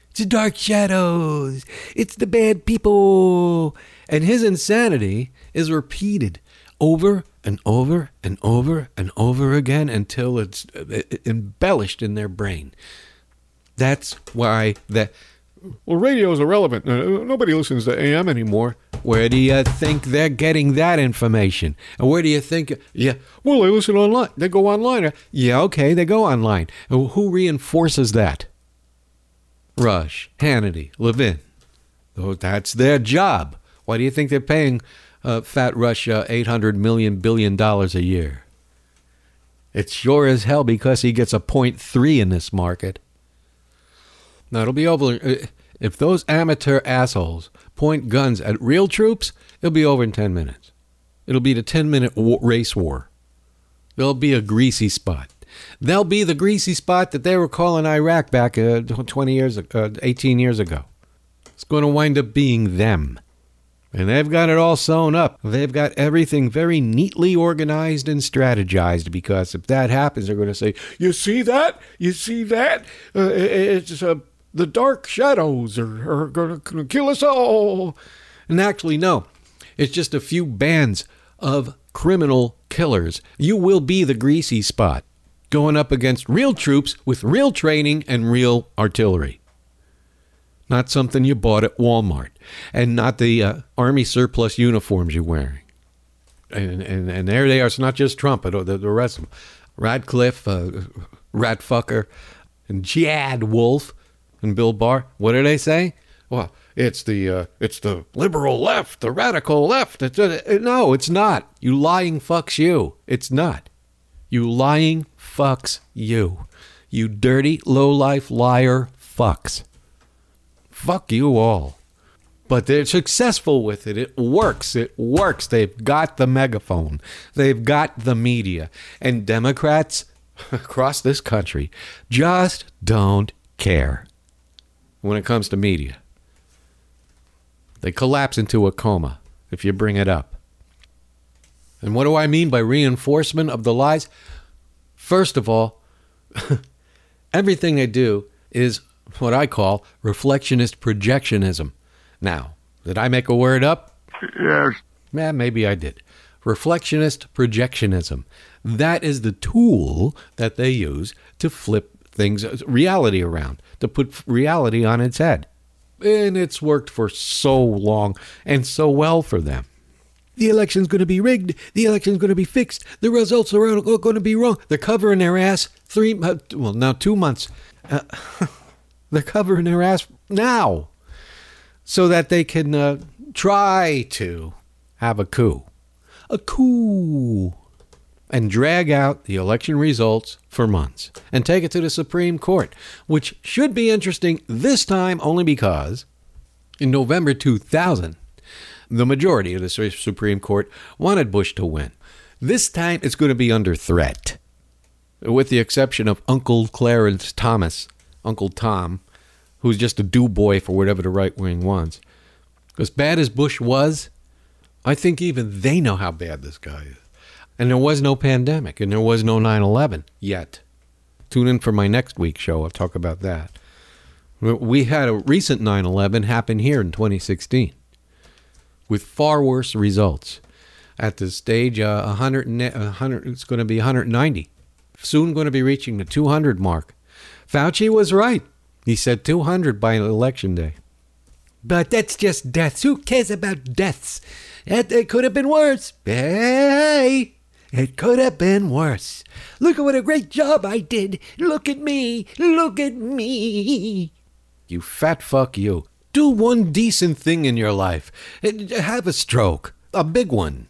It's the dark shadows. It's the bad people. And his insanity is repeated over and over and over and over again until it's uh, embellished in their brain. That's why that. Well, radio is irrelevant. Uh, Nobody listens to AM anymore. Where do you think they're getting that information? And where do you think? Yeah, well, they listen online. They go online. Yeah, okay, they go online. And Who reinforces that? Rush, Hannity, Levin. Oh, that's their job. Why do you think they're paying uh, Fat Rush uh, eight hundred million billion dollars a year? It's sure as hell because he gets a point three in this market. Now it'll be over. uh, If those amateur assholes point guns at real troops, it'll be over in ten minutes. It'll be the ten-minute wa- race war. There'll be a greasy spot. They'll be the greasy spot that they were calling Iraq back uh, twenty years, uh, eighteen years ago. It's going to wind up being them. And they've got it all sewn up. They've got everything very neatly organized and strategized because if that happens, they're going to say, You see that? You see that? Uh, it's uh, the dark shadows are, are going to kill us all. And actually, no. It's just a few bands of criminal killers. You will be the greasy spot going up against real troops with real training and real artillery not something you bought at Walmart, and not the uh, army surplus uniforms you're wearing. And, and and there they are. It's not just Trump, but the, the rest of them. Ratcliffe, uh, Ratfucker, and Chad Wolf, and Bill Barr. What do they say? Well, it's the uh, it's the liberal left, the radical left. It's, uh, no, it's not. You lying fucks you. It's not. You lying fucks you. You dirty low life liar fucks fuck you all. But they're successful with it. It works. It works. They've got the megaphone. They've got the media. And Democrats across this country just don't care when it comes to media. They collapse into a coma if you bring it up. And what do I mean by reinforcement of the lies? First of all, everything they do is what I call reflectionist projectionism. Now, did I make a word up? Yes. Yeah, maybe I did. Reflectionist projectionism. That is the tool that they use to flip things, reality around, to put reality on its head. And it's worked for so long and so well for them. The election's going to be rigged. The election's going to be fixed. The results are going to be wrong. They're covering their ass three, uh, well, now two months. Uh, they're covering their ass now so that they can uh, try to have a coup. A coup. And drag out the election results for months and take it to the Supreme Court, which should be interesting this time only because in November 2000, the majority of the Supreme Court wanted Bush to win. This time it's going to be under threat, with the exception of Uncle Clarence Thomas, Uncle Tom, who's just a do boy for whatever the right wing wants. As bad as Bush was, I think even they know how bad this guy is. And there was no pandemic, and there was no 9 11 yet. Tune in for my next week's show. I'll talk about that. We had a recent 9 11 happen here in 2016 with far worse results. At this stage, uh, 100, 100, it's going to be 190. Soon going to be reaching the 200 mark. Fauci was right. He said 200 by election day. But that's just deaths. Who cares about deaths? It, it could have been worse. Hey, it could have been worse. Look at what a great job I did. Look at me. Look at me. You fat fuck you. Do one decent thing in your life. Have a stroke. A big one.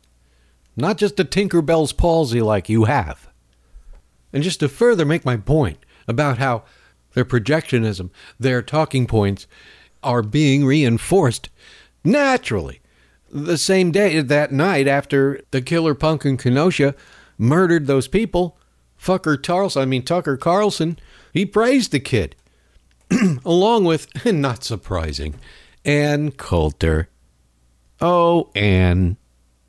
Not just a Tinkerbell's palsy like you have. And just to further make my point about how their projectionism, their talking points are being reinforced naturally. The same day, that night after the killer punk in Kenosha murdered those people, Fucker Carlson, I mean Tucker Carlson, he praised the kid, along with, not surprising, Ann Coulter. Oh, Ann,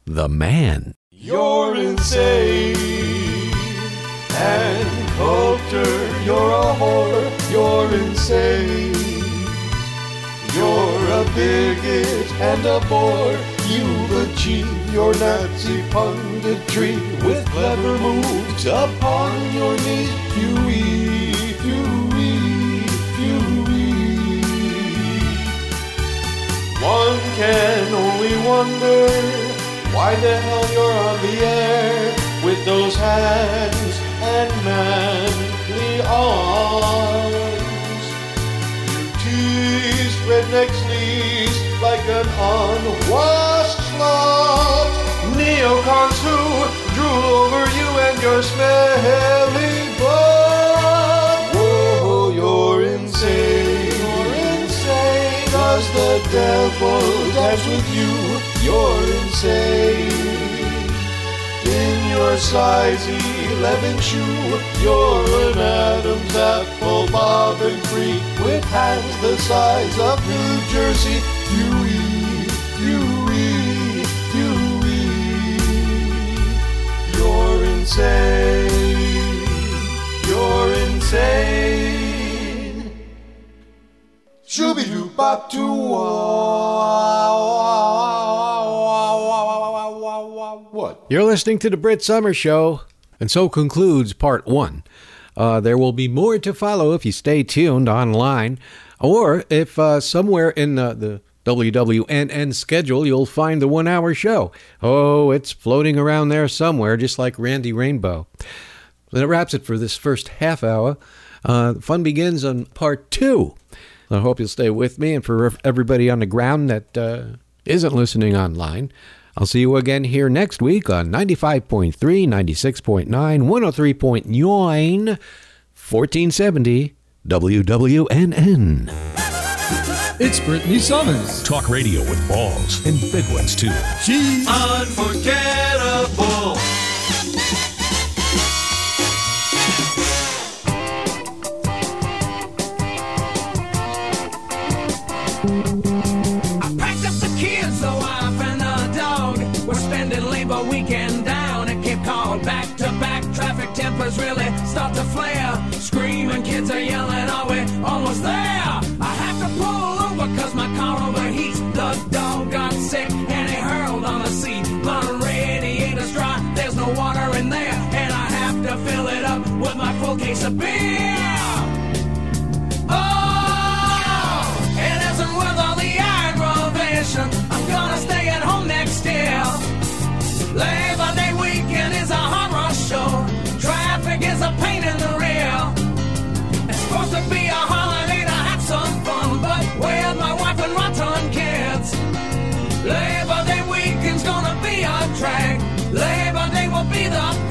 the man. You're insane. Ann Coulter, you're a whore, you're insane. You're a bigot and a bore. You've achieved your Nazi punditry with clever moves upon your knees. Huey, Huey, Huey. One can only wonder why the hell you're on the air with those hands and manly arms. You teased redneck sleaze like an unwashed slut. Neocons who drool over you and your smelly butt. Whoa, you're insane. You're insane. Does the devil dance with you? You're insane. Your size 11 shoe. You're an Adam's apple, bob and free, with hands the size of New Jersey. Huey, Huey, Huey. You're insane. You're insane. Shooby doo bop doo What? You're listening to the Brit Somers Show, and so concludes part one. Uh, there will be more to follow if you stay tuned online, or if uh, somewhere in uh, the WWNN schedule you'll find the one hour show. Oh, it's floating around there somewhere, just like Randy Rainbow. That wraps it for this first half hour. Uh, fun begins on part two. I hope you'll stay with me, and for everybody on the ground that uh, isn't listening online, I'll see you again here next week on 95.3, 96.9, 103.9, 1470 WWNN. It's Brittany Somers. Talk radio with balls and big ones too. She's unforgettable. Kids are yelling, are we almost there? I have to pull over cause my car overheats. The dog got sick and he hurled on the seat. My radiator's dry, there's no water in there. And I have to fill it up with my full case of beer. Supposed to be a holiday to have some fun, but with my wife and rotten kids. Labor Day weekend's gonna be a drag. Labor Day will be the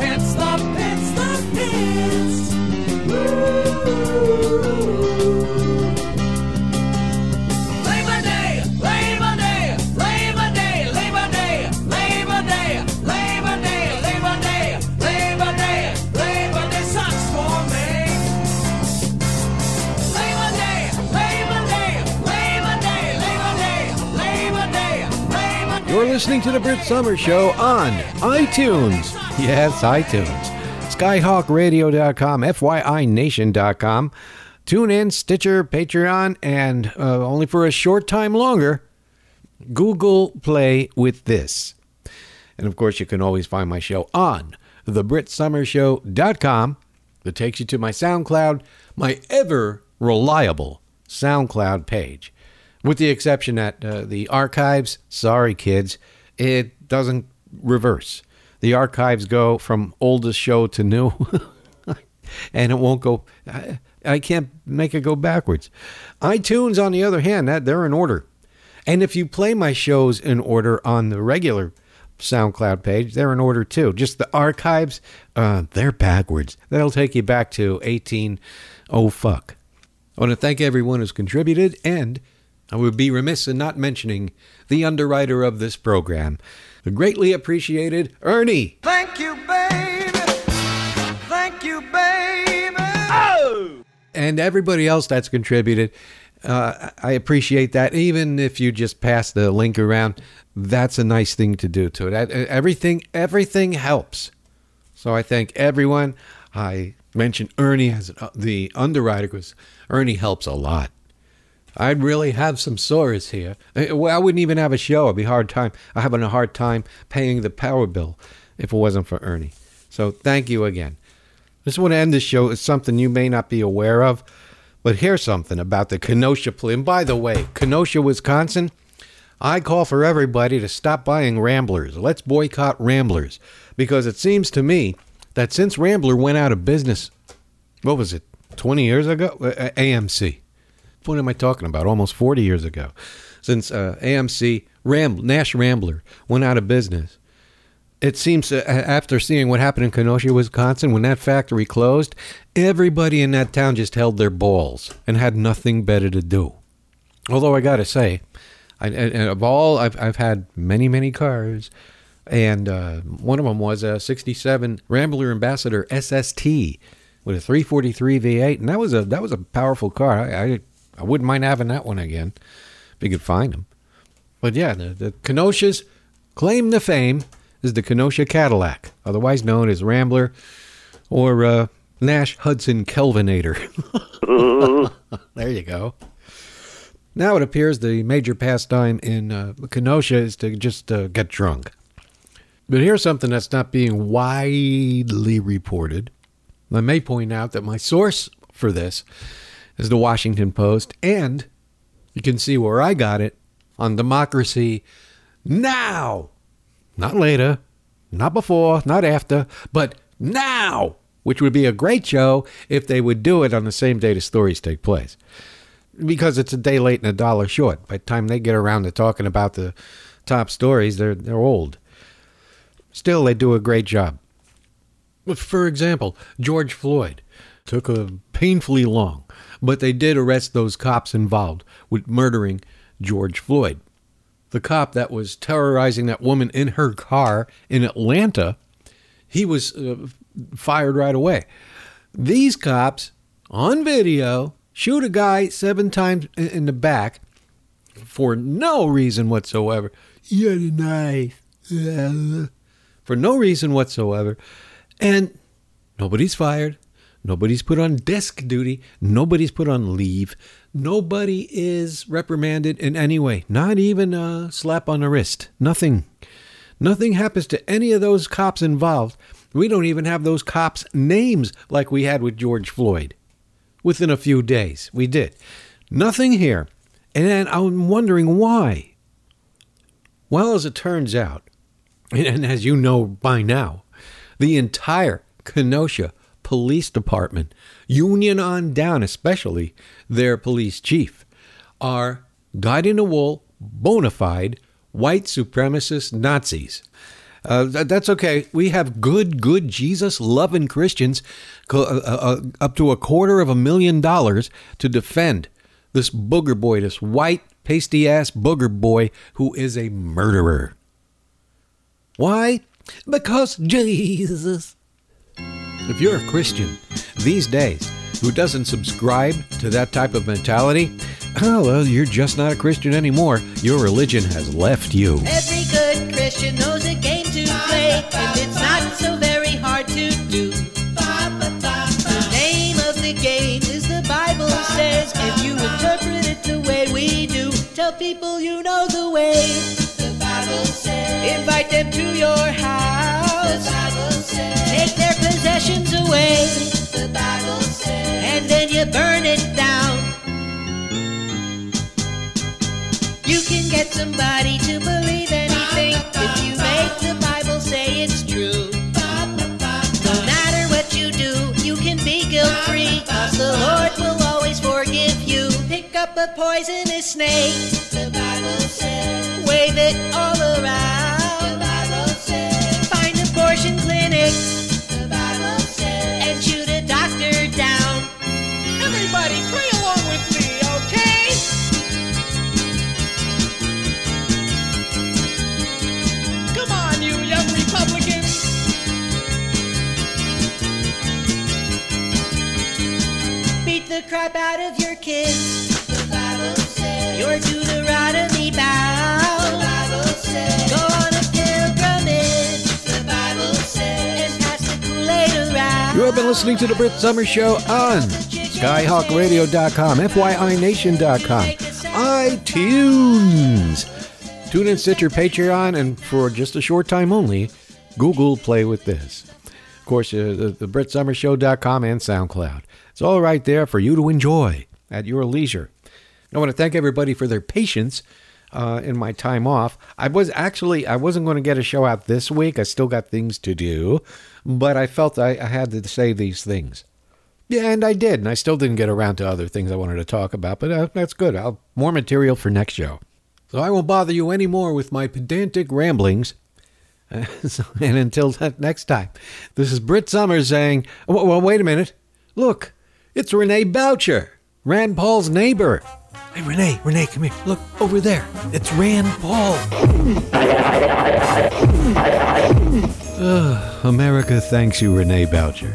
You're listening to the Brit Somers Show on iTunes. Yes, iTunes. Skyhawkradio.com, FYINation.com. Tune in, Stitcher, Patreon, and uh, only for a short time longer, Google Play with this. And of course, you can always find my show on thebritSomersShow.com. That takes you to my SoundCloud, my ever reliable SoundCloud page. With the exception that uh, the archives, sorry kids, it doesn't reverse. The archives go from oldest show to new, and it won't go. I, I can't make it go backwards. iTunes, on the other hand, that they're in order. And if you play my shows in order on the regular SoundCloud page, they're in order too. Just the archives, uh, they're backwards. That'll take you back to 18 oh fuck. I want to thank everyone who's contributed, and I would be remiss in not mentioning the underwriter of this program, the greatly appreciated Ernie. Thank you, baby. Thank you, baby. Oh! and everybody else that's contributed. Uh, I appreciate that. Even if you just pass the link around, that's a nice thing to do to it. Everything, everything helps. So I thank everyone. I mentioned Ernie as uh, the underwriter because Ernie helps a lot. I'd really have some sores here. Uh, Well, I wouldn't even have a show. It'd be hard time. I'm having a hard time paying the power bill if it wasn't for Ernie. So thank you again. I Just want to end this show with something you may not be aware of, but here's something about the Kenosha play. And by the way, Kenosha, Wisconsin, I call for everybody to stop buying Ramblers. Let's boycott Ramblers because it seems to me that since Rambler went out of business, what was it, 20 years ago? Uh, AMC. What am I talking about? Almost 40 years ago. Since uh, AMC, Nash Rambler went out of business. It seems uh, after seeing what happened in Kenosha, Wisconsin, when that factory closed, everybody in that town just held their balls and had nothing better to do. Although I got to say, I, and of all, I've, I've had many, many cars. And uh, one of them was a 67 Rambler Ambassador SST with a 343 V8. And that was a, that was a powerful car. I, I, I wouldn't mind having that one again if you could find them. But yeah, the, the Kenosha's claim to fame is the Kenosha Cadillac, otherwise known as Rambler or uh, Nash Hudson Kelvinator. there you go. Now it appears the major pastime in uh, Kenosha is to just uh, get drunk. But here's something that's not being widely reported. I may point out that my source for this is the Washington Post, and you can see where I got it on Democracy Now! Not later, not before, not after, but now! Which would be a great show if they would do it on the same day the stories take place. Because it's a day late and a dollar short. By the time they get around to talking about the top stories, they're, they're old. Still, they do a great job. For example, George Floyd took a painfully long, but they did arrest those cops involved with murdering George Floyd. The cop that was terrorizing that woman in her car in Atlanta, he was uh, fired right away. These cops on video shoot a guy seven times in- the back for no reason whatsoever. You had a knife. For no reason whatsoever. And nobody's fired. Nobody's put on desk duty. Nobody's put on leave. Nobody is reprimanded in any way. Not even a slap on the wrist. Nothing. Nothing happens to any of those cops involved. We don't even have those cops' names like we had with George Floyd. Within a few days, we did. Nothing here. And I'm wondering why. Well, as it turns out, and as you know by now, the entire Kenosha Police Department, union on down, especially their police chief, are dyed in the wool, bona fide white supremacist Nazis. Uh, th- that's okay. We have good, good Jesus loving Christians co- uh, uh, up to a quarter of a million dollars to defend this booger boy, this white, pasty ass booger boy who is a murderer. Why? Because Jesus. If you're a Christian these days who doesn't subscribe to that type of mentality, oh, well, you're just not a Christian anymore. Your religion has left you. Every good Christian knows a game to play, and it's not so very hard to do. The name of the game is the Bible says, and you interpret it the way we do. Tell people you know the way. The Bible says. Invite them to your house. Take their possessions away. The Bible. And then you burn it down. You can get somebody to believe anything if you make the Bible say it's true. No matter what you do, you can be guilt the Lord will always forgive you. Pick up a poisonous snake, the Bible says. Wave it all around, the Bible said you to the Doctor Down. Everybody pray along with me, okay? Come on, you young Republicans. Beat the crap out of your kids. You have been listening to the Brit Somers Show on SkyHawkRadio.com, FYINation.com, iTunes. Tune in, Stitcher, Patreon, and for just a short time only, Google Play with This. Of course, uh, the, the BritSomersShow.com and SoundCloud. It's all right there for you to enjoy at your leisure. I want to thank everybody for their patience uh, in my time off. I was actually I wasn't going to get a show out this week. I still got things to do, but I felt I, I had to say these things. Yeah, and I did, and I still didn't get around to other things I wanted to talk about. But uh, that's good. I'll more material for next show. So I won't bother you anymore with my pedantic ramblings. And until next time, this is Brit Somers saying, well, well, wait a minute. Look, it's Rene Boucher, Rand Paul's neighbor. Hey, Rene, Rene, come here. Look over there. It's Rand Paul. Ugh, America thanks you, Rene Boucher.